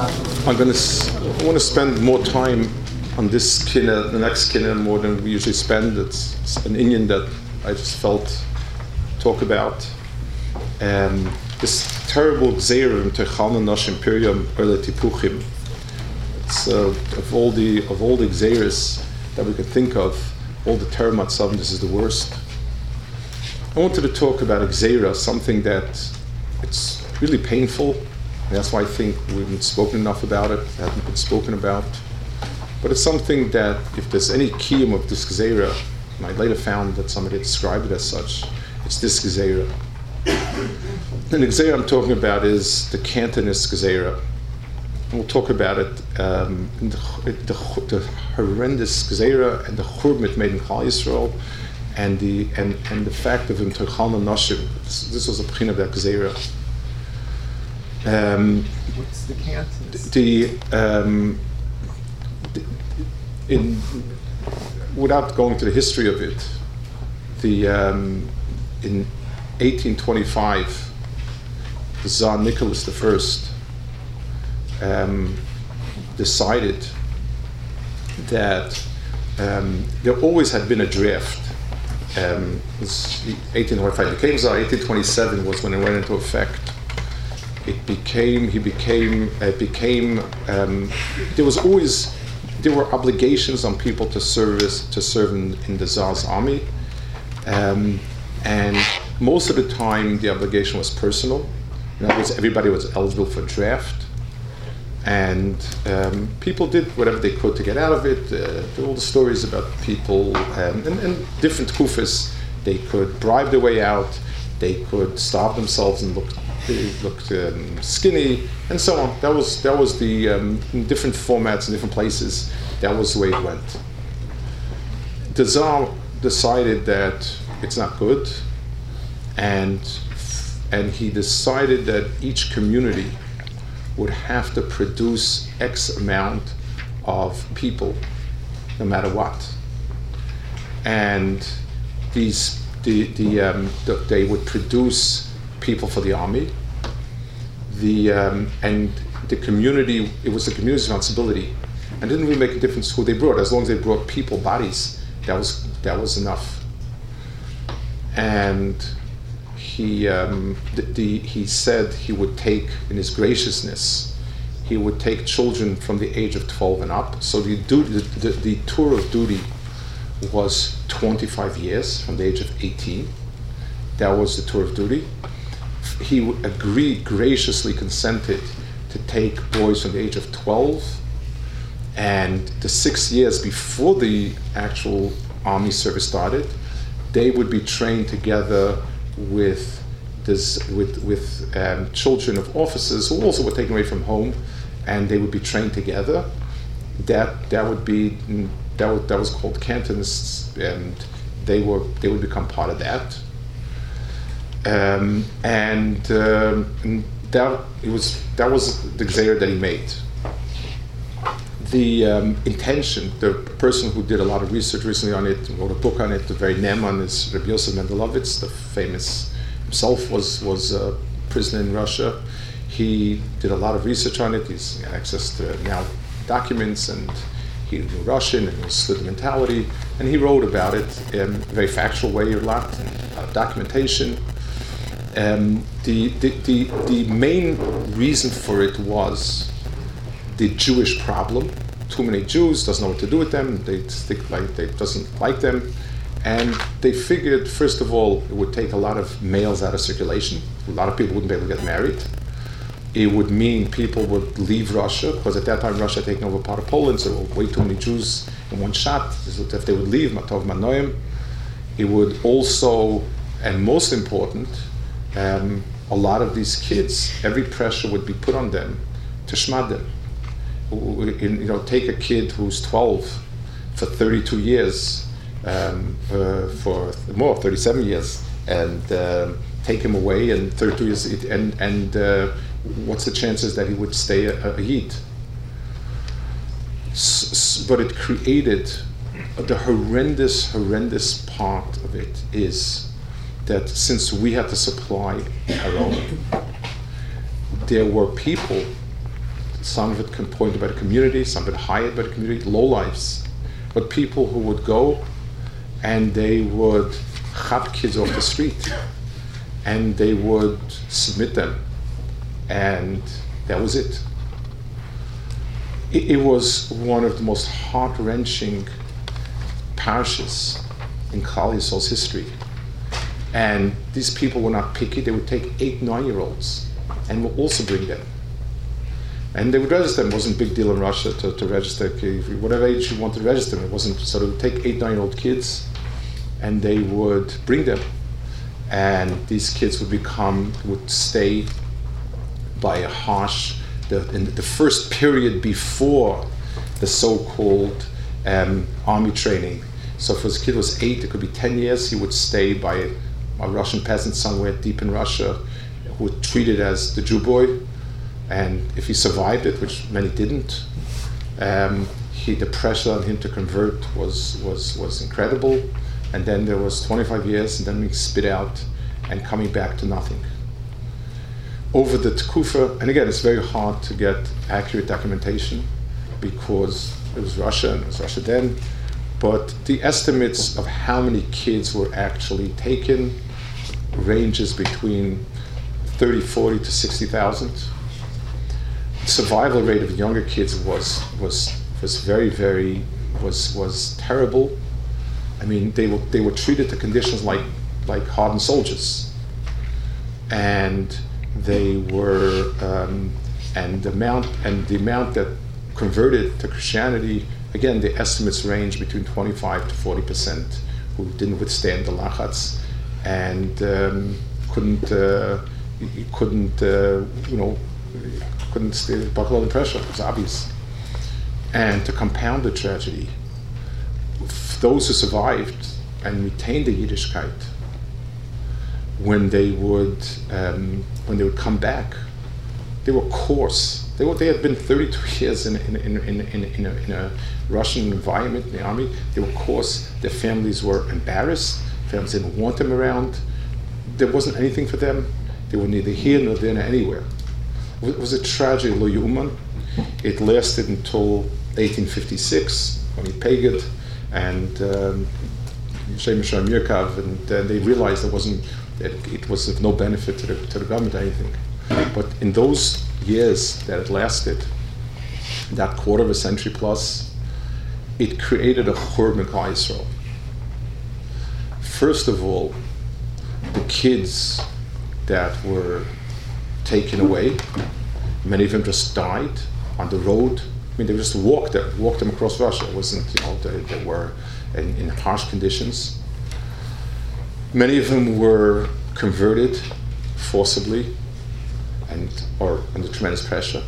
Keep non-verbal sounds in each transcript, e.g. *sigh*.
I'm going to. I want to spend more time on this kinna, the next kinna, more than we usually spend. It's, it's an Indian that I just felt talk about. Um, this terrible Im Tochalna Nashim Piryam Olelei Tipuchim. It's uh, of all the of all the that we could think of, all the terrible Matzavim, this is the worst. I wanted to talk about Gzeira, something that it's really painful. That's why I think we haven't spoken enough about it, hasn't been spoken about. But it's something that, if there's any kiyum of this Gzeira, and I later found that somebody described it as such, it's this Gzeira. And the Gzeira I'm talking about is the Cantonist Gzeira. We'll talk about it, um, the, the, the, horrendous Gzeira and the Churb made in Klal Yisrael, and the, and, and the fact of Im Tochalna Nashim. This, this was a pchin of that Gzeira. Um, What's the? The, um, in, without going to the history of it, the, um, in 1825, the Tsar Nicholas I um, decided that um, there always had been a draft. Um, 1825 became Tsar, 1827 was when it went into effect. It became, he became, it became, um, there was always, there were obligations on people to service, to serve in, in the Tsar's army. Um, and most of the time, the obligation was personal. In other words, everybody was eligible for draft. And um, people did whatever they could to get out of it. Uh, all the stories about people um, and, and, different kufas, they could bribe their way out, they could starve themselves and look looked um, skinny, and so on. That was that was the um, different formats in different places. That was the way it went. The Tsar decided that it's not good, and and he decided that each community would have to produce X amount of people, no matter what. And these, the, the, um, the, they would produce people for the army. The, um, and the community, it was the community's responsibility. And didn't really make a difference who they brought, as long as they brought people, bodies, that was, that was enough. And he, um, the, the, he said he would take, in his graciousness, he would take children from the age of 12 and up. So the, duty, the, the tour of duty was 25 years from the age of 18. That was the tour of duty. He agreed, graciously consented to take boys from the age of 12 and the six years before the actual army service started, they would be trained together with this with with um, children of officers who also were taken away from home, and they would be trained together. That that would be that would, that was called cantonists, and they were they would become part of that. Um, and, um, and that it was that was the Gzeir that he made. The um, intention, the person who did a lot of research recently on it, wrote a book on it, the very name on is Rabbi Yosef Mendelovitz, the famous himself was was a prisoner in Russia. He did a lot of research on it. He's got access to now documents and he knew Russian and understood the mentality, and he wrote about it in a very factual way, a lot, a lot of documentation. Um, the, the, the, the main reason for it was the Jewish problem. Too many Jews doesn't know what to do with them. They think like they doesn't like them, and they figured first of all it would take a lot of males out of circulation. A lot of people wouldn't be able to get married. It would mean people would leave Russia because at that time Russia had taken over part of Poland, so way too many Jews in one shot. If they would leave, Matov Manoim, it would also, and most important, um, a lot of these kids, every pressure would be put on them to shmad them in, you know, take a kid who's 12 for 32 years, um, uh, for more, 37 years, and uh, take him away and 32 years, and, and uh, what's the chances that he would stay a, a Yid? S- but it created the horrendous, horrendous part of it is that since we had to supply our own, there were people some of it appointed by the community, some of it hired by the community, lowlifes, but people who would go and they would chop kids off the street and they would submit them. And that was it. It, it was one of the most heart wrenching parishes in Klal Yisrael's history. And these people were not picky, they would take eight, nine year olds and would also bring them. And they would register them. It wasn't a big deal in Russia to, to register, whatever age you wanted to register. It wasn't, so they would take eight, nine year old kids and they would bring them. And these kids would become, would stay by a harsh, the, in the first period before the so called um, army training. So if his kid was eight, it could be 10 years, he would stay by a, Russian peasant somewhere deep in Russia who would treated as the Jew boy. And if he survived it, which many didn't, um, he, the pressure on him to convert was, was, was incredible and then there was 25 years, and then we spit out and coming back to nothing. Over the Tkufa, and again, it's very hard to get accurate documentation because it was Russia and it was Russia then, but the estimates of how many kids were actually taken ranges between 30, 40 to 60,000. Survival rate of younger kids was, was, was very, very, was, was terrible I mean, they were, they were treated to conditions like, like hardened soldiers. And they were, um, and the amount, and the amount that converted to Christianity, again, the estimates range between 25 to 40 percent who didn't withstand the lachats and um, couldn't, uh, couldn't, uh, you know, couldn't stay, buckle under pressure. It was obvious. And to compound the tragedy, those who survived and retained the Yiddishkeit, when they would um, when they would come back, they were coarse. They, were, they had been 32 *laughs* years in, in, in, in, in, in, a, in a Russian environment, in the army. They were coarse. Their families were embarrassed. Families didn't want them around. There wasn't anything for them. They were neither here nor there nor anywhere. It was a tragedy, lo yuman. It lasted until 1856 when he paid and um, Shem and uh, they realized it wasn't that it was of no benefit to the, to the government or anything. But in those years that it lasted, that quarter of a century plus, it created a churban Israel. First of all, the kids that were taken away, many of them just died on the road I mean, they just walked them, walked them across Russia. It wasn't, you know, they, they were in, in, harsh conditions. Many of them were converted forcibly and or under tremendous pressure.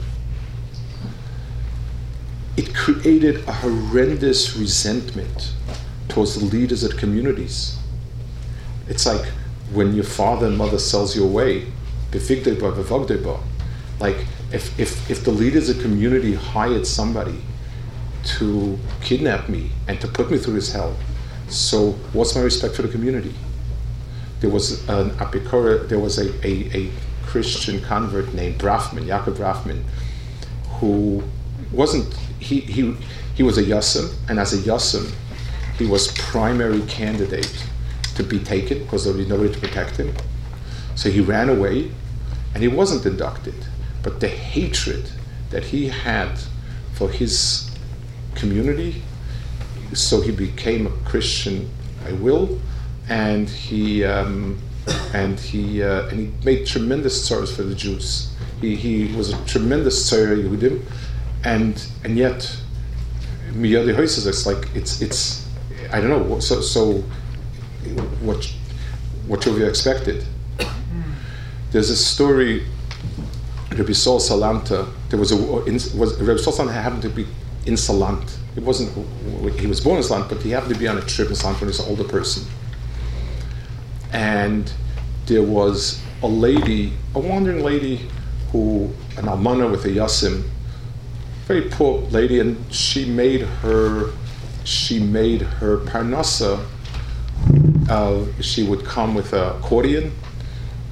It created a horrendous resentment towards the leaders of the communities. It's like when your father and mother sells you away, like if, if, if the leaders of community hired somebody to kidnap me and to put me through this hell, so what's my respect for the community? There was an apikora, there was a, a, a Christian convert named Brafman, Yaakov Brafman, who wasn't, he, he, he was a Yassim, and as a Yassim, he was primary candidate to be taken because there was nobody to protect him. So he ran away, and he wasn't inducted. But the hatred that he had for his community, so he became a Christian, I will, and he um, and he uh, and he made tremendous service for the Jews. He, he was a tremendous tzara Yehudim, and and yet miyadi hoises it's like it's it's I don't know so so what what we expected? There's a story Rabbi Sol Salanter, there was a was Rabbi Salanter happened to be in Salant. It wasn't he was born in Salant, but he happened to be on a trip in Salant when he was an older person. And there was a lady, a wandering lady, who an almana with a yasim, very poor lady, and she made her she made her parnasa. Uh, she would come with an accordion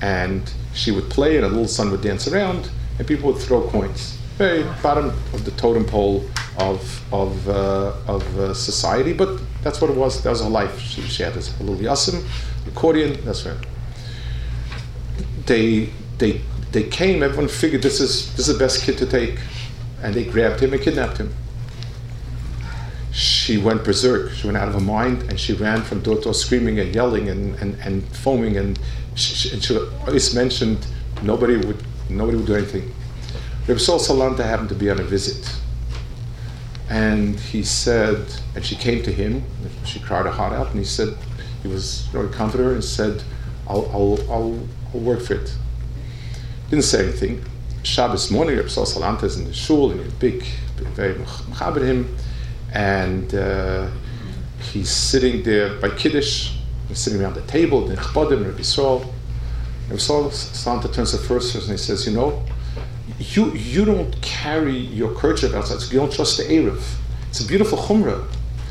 and she would play and a little son would dance around and people would throw coins. very bottom of the totem pole of of uh, of uh, society. But that's what it was. That was her life. She, she had this little yasim, accordion. That's right. They they they came. Everyone figured this is this is the best kid to take, and they grabbed him and kidnapped him. She went berserk. She went out of her mind, and she ran from door to door, screaming and yelling and, and, and foaming. And she, and she always mentioned nobody would nobody would do anything. Reb Sol Salanter happened to be on a visit, and he said, and she came to him. She cried her heart out, and he said, he was very her and said, "I'll, I'll, I'll, I'll work for it." Didn't say anything. Shabbos morning, Reb Sol Salanter is in the shul, and he's big, very mechaber him, and uh, he's sitting there by Kiddush, he's sitting around the table, the Nechbodim, Reb Yisrael. Reb Sol Salanter turns to the first person and he says, "You know." you you don't carry your kerchief outside. So you don't trust the Eruv. It's a beautiful chumrah.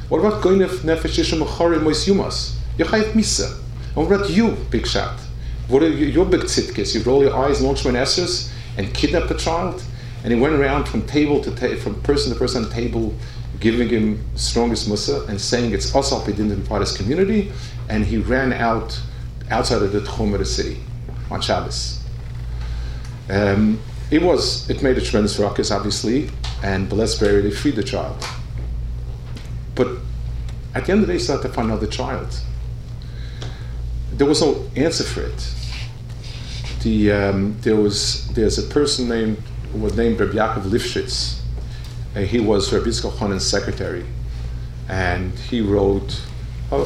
What about going nefesh yisham mechorim mois yumas? You're misa. And what about you, big shot? What are you, your big tzitzis? You roll your eyes, launch my essers, and kidnap a child. And he went around from table to ta- from person to person table, giving him strongest mussar and saying it's asal didn't invite his community. And he ran out outside of the tchum of the city on Shabbos. Um, it was it made a tremendous ruckus, obviously, and Belesbury they freed the child. But at the end of the day, he had to find another child. There was no answer for it. The, um, there was there's a person named was named Reb Yaakov Lifshitz. He was Reb Yitzchak secretary, and he wrote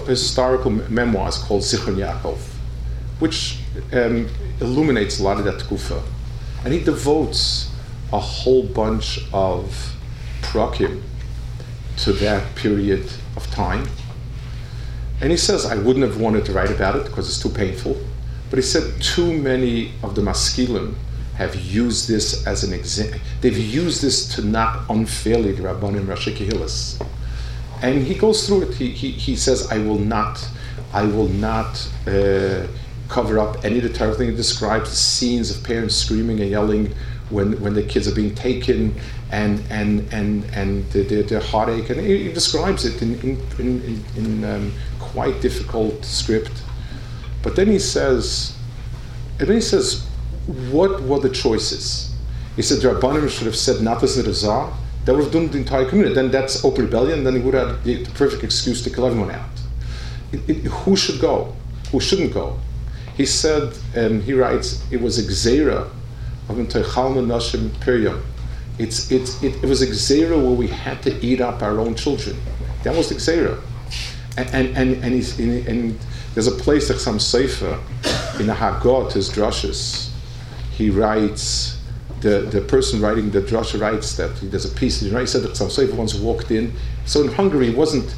historical memoirs called Zichron Yaakov, which um, illuminates a lot of that kufa. And he devotes a whole bunch of prakim to that period of time. And he says, I wouldn't have wanted to write about it because it's too painful. But he said, too many of the maskilim have used this as an example. They've used this to knock unfairly the Rabbanim Rashi Kehilas. And he goes through it. He, he, he says, I will not, I will not uh, cover up any of the terrible things. He describes the scenes of parents screaming and yelling when, when the kids are being taken and and and and their, their heartache. And he, he describes it in in, in, in um, quite difficult script. But then he says, and then he says, what were the choices? He said Rabbanim should have said not as the Czar. That would have doomed the entire community. Then that's open rebellion. Then he would have the, the perfect excuse to kill everyone out. It, it, who should go? Who shouldn't go? He said, and he writes, it was a gzera of Nashim Piryam. It's, it's, it, it was a where we had to eat up our own children. That was the gzera. And, and, and, and, and, and there's a place like some Sefer in the Haggot, his drushes. He writes, the, the person writing the drasha writes that there's a piece, he said that Sefer once walked in. So in Hungary, it wasn't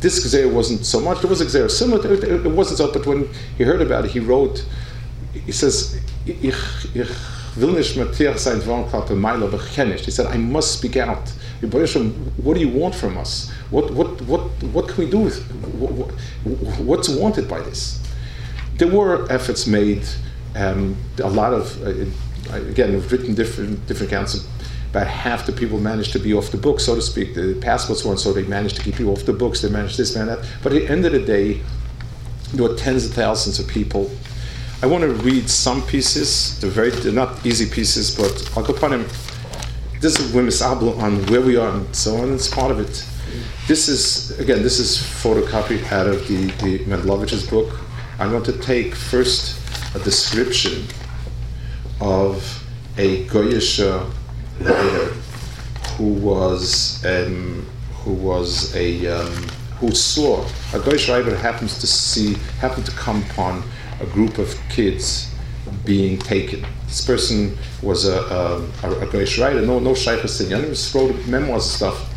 this Gzeir wasn't so much. There was a similar to it. It wasn't so, but when he heard about it, he wrote, he says, Ich, ich will nicht sein He said, I must speak out. What do you want from us? What, what, what, what can we do with what, What's wanted by this? There were efforts made, um, a lot of, uh, again, we've written different, different accounts of about half the people managed to be off the books, so to speak. The passports weren't so they managed to keep you off the books. They managed this, and that. But at the end of the day, there were tens of thousands of people. I want to read some pieces. They're very they're not easy pieces, but I'll go upon them. This is Wimis Abel on where we are and so on. It's part of it. This is again. This is photocopied out of the the book. I'm going to take first a description of a Goyish writer who was um, who was a um, who saw a Goyish writer happens to see happened to come upon a group of kids being taken. This person was a, a, a Goyish writer, no no Shaykhus in He wrote memoirs and stuff.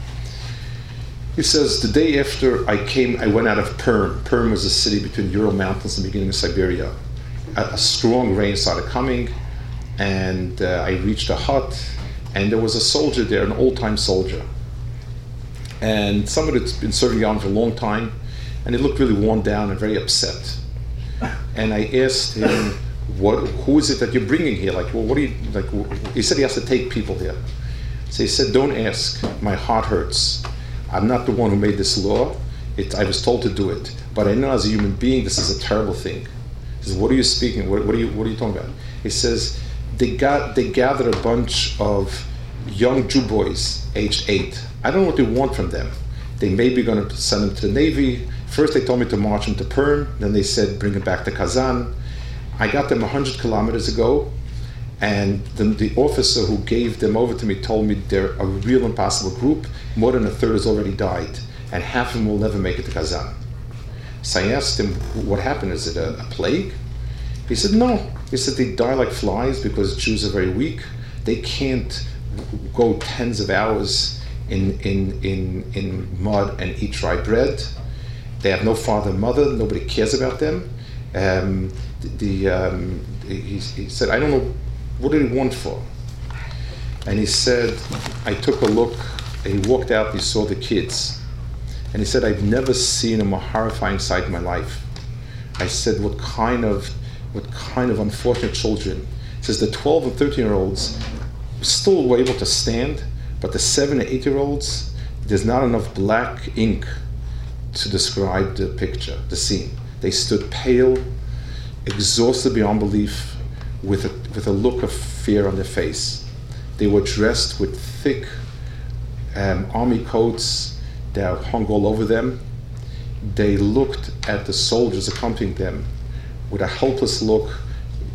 He says the day after I came, I went out of Perm. Perm was a city between Ural Mountains and the beginning of Siberia. A, strong rain started coming, and uh, I reached a hut and there was a soldier there, an old time soldier. And somebody that's been serving on for a long time, and he looked really worn down and very upset. And I asked him, "What? Who is it that you're bringing here? Like, well, what do you like?" He said he has to take people here. So he said, Don't ask. My heart hurts. I'm not the one who made this law. It, I was told to do it. But I know as a human being, this is a terrible thing. Says, What are you speaking? What, what, are, you, what are you talking about? He says, They, got, they gathered a bunch of young Jew boys, aged eight. I don't know what they want from them. They may be going to send them to the Navy. First, they told me to march them to Perm. Then they said, Bring them back to Kazan. I got them 100 kilometers ago. And the, the, officer who gave them over to me told me they're a real impossible group. More than a third has already died, and half of them will never make it to Kazan. So I asked him, What happened? Is it a, a plague? He said, No. He said they die like flies because Jews are very weak. They can't go tens of hours in, in, in, in mud and eat dry bread. They have no father and mother. Nobody cares about them. Um, the, um, he, he said, I don't know what did he want for? And he said, I took a look, he walked out, he saw the kids. And he said, I've never seen a more horrifying sight in my life. I said, what kind of, what kind of unfortunate children? He says, the 12 and 13 year olds still were able to stand, but the 7 and 8 year olds, there's not enough black ink to describe the picture, the scene. They stood pale, exhausted beyond belief, with a, with a look of fear on their face. They were dressed with thick um, army coats that hung all over them. They looked at the soldiers accompanying them with a helpless look,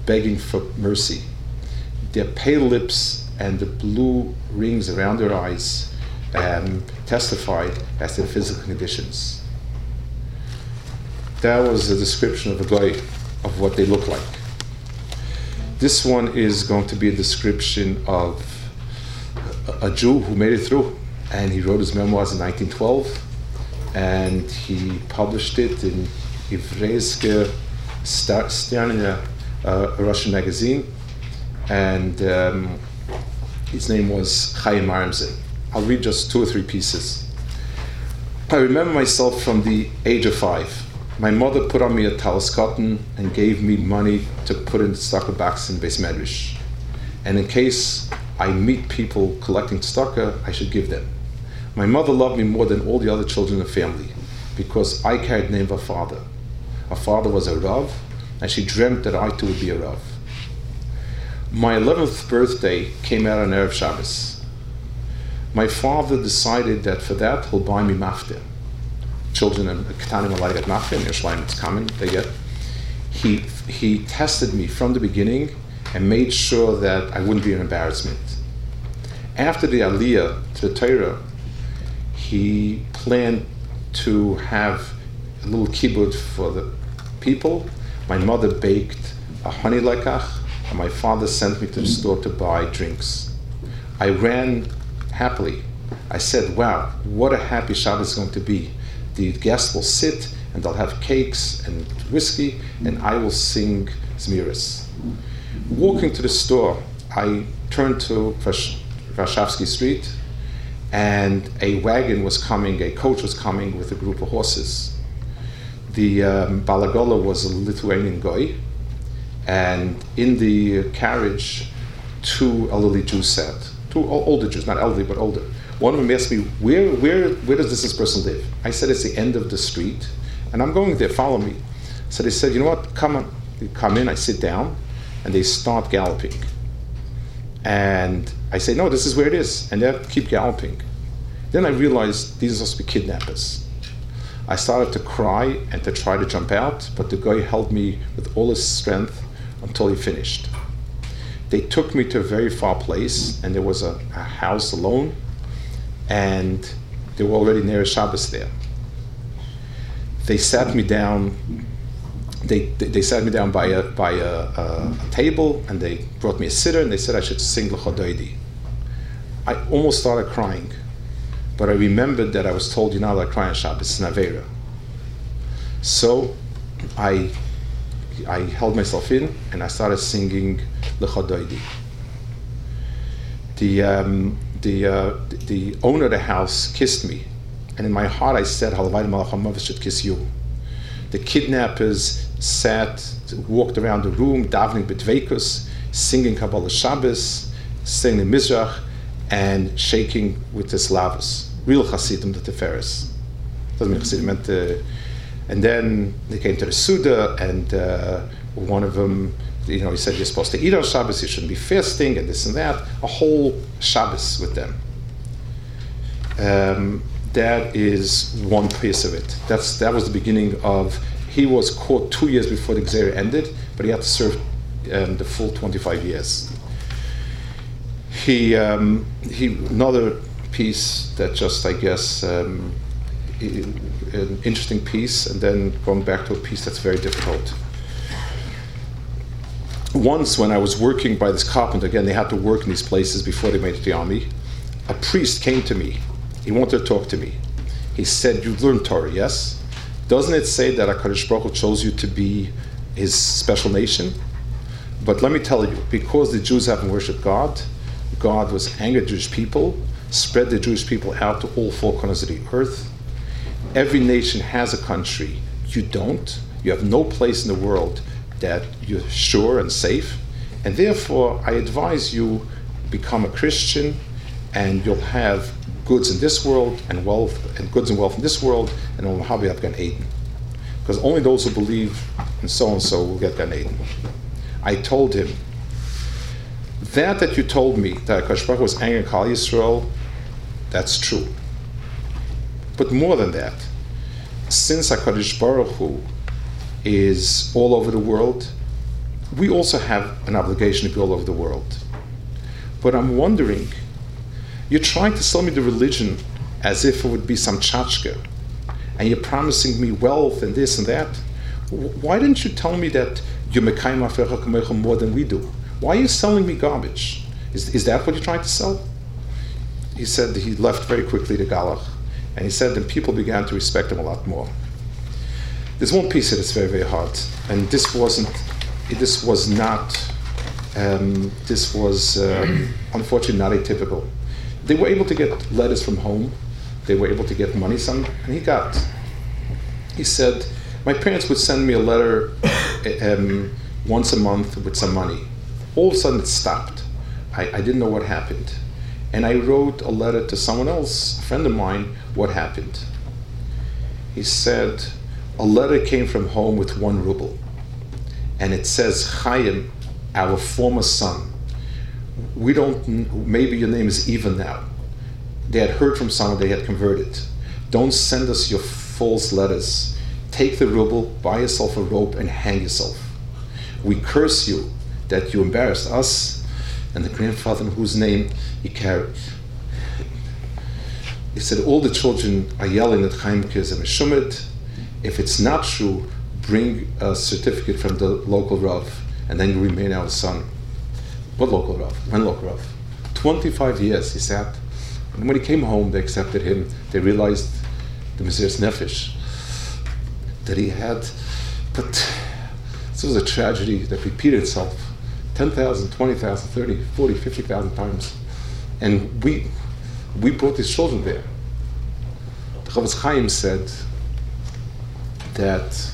begging for mercy. Their pale lips and the blue rings around their eyes um, testified as their physical conditions. That was a description of a guy of what they look like. This one is going to be a description of a Jew who made it through, and he wrote his memoirs in 1912, and he published it in Evreiskaya Starina, a Russian magazine, and um, his name was Chaim Aramzin. I'll read just two or three pieces. I remember myself from the age of five my mother put on me a talis katan and gave me money to put in tzedakah box in Beis Medrash. And in case I meet people collecting tzedakah, I should give them. My mother loved me more than all the other children in the family because I carried the name of her father. Her father was a Rav, and she dreamt that I too would be a Rav. My 11th birthday came out on Erev Shabbos. My father decided that for that he'll buy me maftir children in Ketanim to get mafia, in Yerushalayim it's common, they get. He, he tested me from the beginning and made sure that I wouldn't be an embarrassment. After the Aliyah to the Torah, he planned to have a little kibbutz for the people. My mother baked a honey lekach, and my father sent me to the store to buy drinks. I ran happily. I said, wow, what a happy Shabbos is going to be the guests will sit and they'll have cakes and whiskey, and I will sing Zmiris. Walking to the store, I turned to Varshavsky Street, and a wagon was coming, a coach was coming with a group of horses. The um, Balagola was a Lithuanian guy, and in the carriage, two elderly Jews sat. Two older Jews, not elderly, but older. One of them asked me, where, where, where does this person live? I said, it's the end of the street, and I'm going there, follow me. So they said, you know what, come on. They come in, I sit down, and they start galloping. And I say, no, this is where it is. And they keep galloping. Then I realized these must be kidnappers. I started to cry and to try to jump out, but the guy held me with all his strength until he finished. They took me to a very far place, and there was a, a house alone and they were already near Shabbos there. They sat me down. They, they, sat me down by a by a, a, a, table and they brought me a sitter and they said I should sing L'Chodoidi. I almost started crying, but I remembered that I was told you're not allowed to cry on Shabbos, it's Navera. So I I held myself in and I started singing L'Chodoidi. The um, the, uh, the owner of the house kissed me. And in my heart, I said, Halavai Malach should kiss you. The kidnappers sat, walked around the room, davening Betvekus, singing Kabbalah Shabbos, singing Mizrach, and shaking with the Slavas, real Hasidim, the Tiferes. Doesn't mean Hasidim, meant the, and then they came to the Suda, and uh, one of them, you know, he said you're supposed to eat on Shabbos, you shouldn't be fasting, and this and that. A whole Shabbos with them. Um, that is one piece of it. That's that was the beginning of. He was caught two years before the Xer ended, but he had to serve um, the full 25 years. He um, he another piece that just I guess um, an interesting piece, and then going back to a piece that's very difficult. Once, when I was working by this carpenter, again, they had to work in these places before they made it to the army. A priest came to me he wanted to talk to me. He said, You learned Torah, yes? Doesn't it say that HaKadosh Baruch Hu chose you to be his special nation? But let me tell you, because the Jews haven't worshipped God, God was angry at Jewish people, spread the Jewish people out to all four corners of the earth. Every nation has a country. You don't. You have no place in the world that you're sure and safe. And therefore, I advise you become a Christian and you'll have goods in this world and wealth and goods and wealth in this world and on Mahabi Gan Eden. Because only those who believe in so and so will get Gan Eden. I told him, that that you told me that Akash was angry at Yisrael, that's true. But more than that, since HaKadosh Baruch Hu is all over the world, we also have an obligation to be all over the world. But I'm wondering you're trying to sell me the religion as if it would be some tchotchke, and you're promising me wealth and this and that. Why didn't you tell me that you're more than we do? Why are you selling me garbage? Is, is that what you're trying to sell? He said he left very quickly to Galach, and he said that people began to respect him a lot more. There's one piece that is very, very hard, and this wasn't, this was not, um, this was um, unfortunately not atypical they were able to get letters from home. They were able to get money. Some, and he got. He said, my parents would send me a letter um, once a month with some money. All of a sudden, it stopped. I, I didn't know what happened, and I wrote a letter to someone else, a friend of mine, what happened. He said, a letter came from home with one ruble, and it says Chaim, our former son we don't, maybe your name is even now. They had heard from someone, they had converted. Don't send us your false letters. Take the ruble, buy yourself a rope, and hang yourself. We curse you that you embarrassed us and the grandfather whose name he carried. He said, All the children are yelling that Chaimke is a Meshumad. If it's not true, bring a certificate from the local Rav, and then you remain our son. What local Rav? When local Rav? 25 years he sat. And when he came home, they accepted him. They realized the Mesiras Nefesh that he had. But this was a tragedy that repeated itself 10,000, 20,000, 30, 40, 50,000 times. And we, we brought his children there. The Chofetz Chaim said that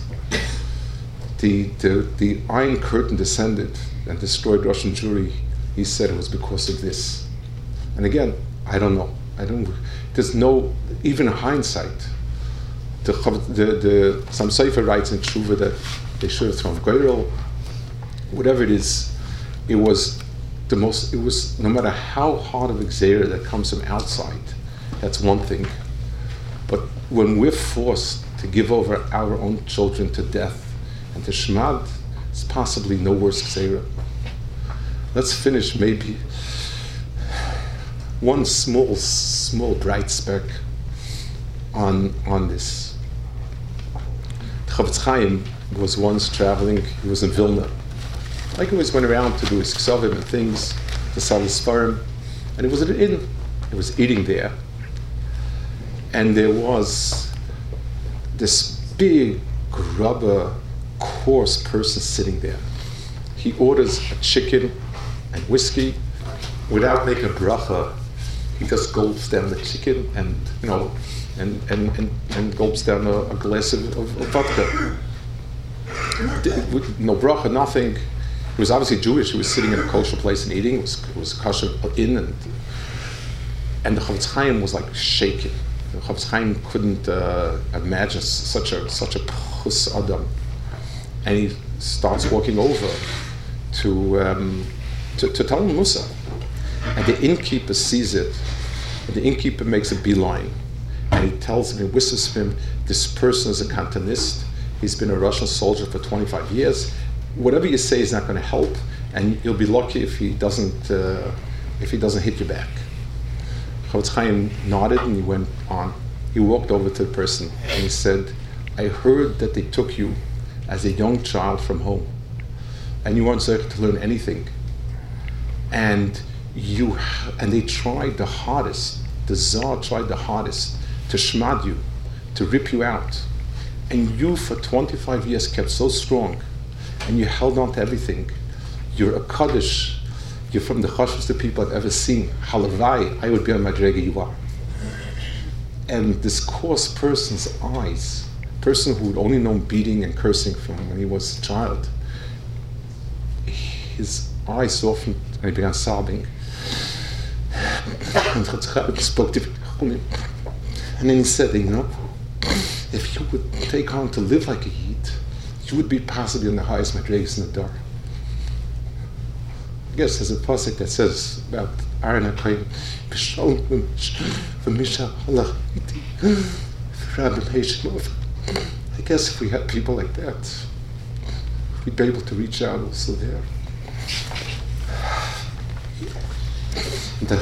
the, the, the Iron Curtain descended and destroyed Russian Jewry, he said it was because of this. And again, I don't know. I don't. There's no even hindsight. The the, the some Sefer writes in Tshuva that they should have thrown Goyrel, whatever it is. It was the most. It was no matter how hard of a that comes from outside. That's one thing. But when we're forced to give over our own children to death and to shmad, it's possibly no worse gzera. Let's finish maybe one small, small bright speck on, on this. Chofetz Chaim was once traveling, he was in Vilna. Like he always went around to do his ksovim and things, to sell his farm. And it was at an inn, he was eating there. And there was this big, grubber, coarse person sitting there. He orders a chicken and whiskey without making a bracha. He just gulps down the chicken and you know and and, and, and gulps down a, a glass of, of, of vodka. No bracha, nothing. He was obviously Jewish. He was sitting in a kosher place and eating. It was, was kosher in. and And the Chofetz Chaim was like shaking. The Chofetz Chaim couldn't uh, imagine such a such a pus adam, and he starts walking over to um, to, to Mussar, and the innkeeper sees it, and the innkeeper makes a beeline, and he tells him, he whispers to him, this person is a Cantonist. He's been a Russian soldier for 25 years. Whatever you say is not going to help, and you'll be lucky if he doesn't uh, if he doesn't hit you back. Chofetz Chaim nodded and he went on. He walked over to the person and he said, I heard that they took you as a young child from home and you weren't able to learn anything. And you and they tried the hardest, the Tsar tried the hardest to shmad you, to rip you out. And you for 25 years kept so strong and you held on to everything. You're a Kaddish you're from the chashvest people I've ever seen. Halavai, I would be on Madrega you are. And this coarse person's eyes, person who had only known beating and cursing from when he was a child, his eyes softened and he began sobbing. And then he said, you know, if you would take on to live like a Yid, you would be possibly on the highest Madregas in the dark. I guess there's a pasuk that says about Aaron HaKohen, V'shalom v'misha halach I guess if we had people like that, we'd be able to reach out also there. *sighs* The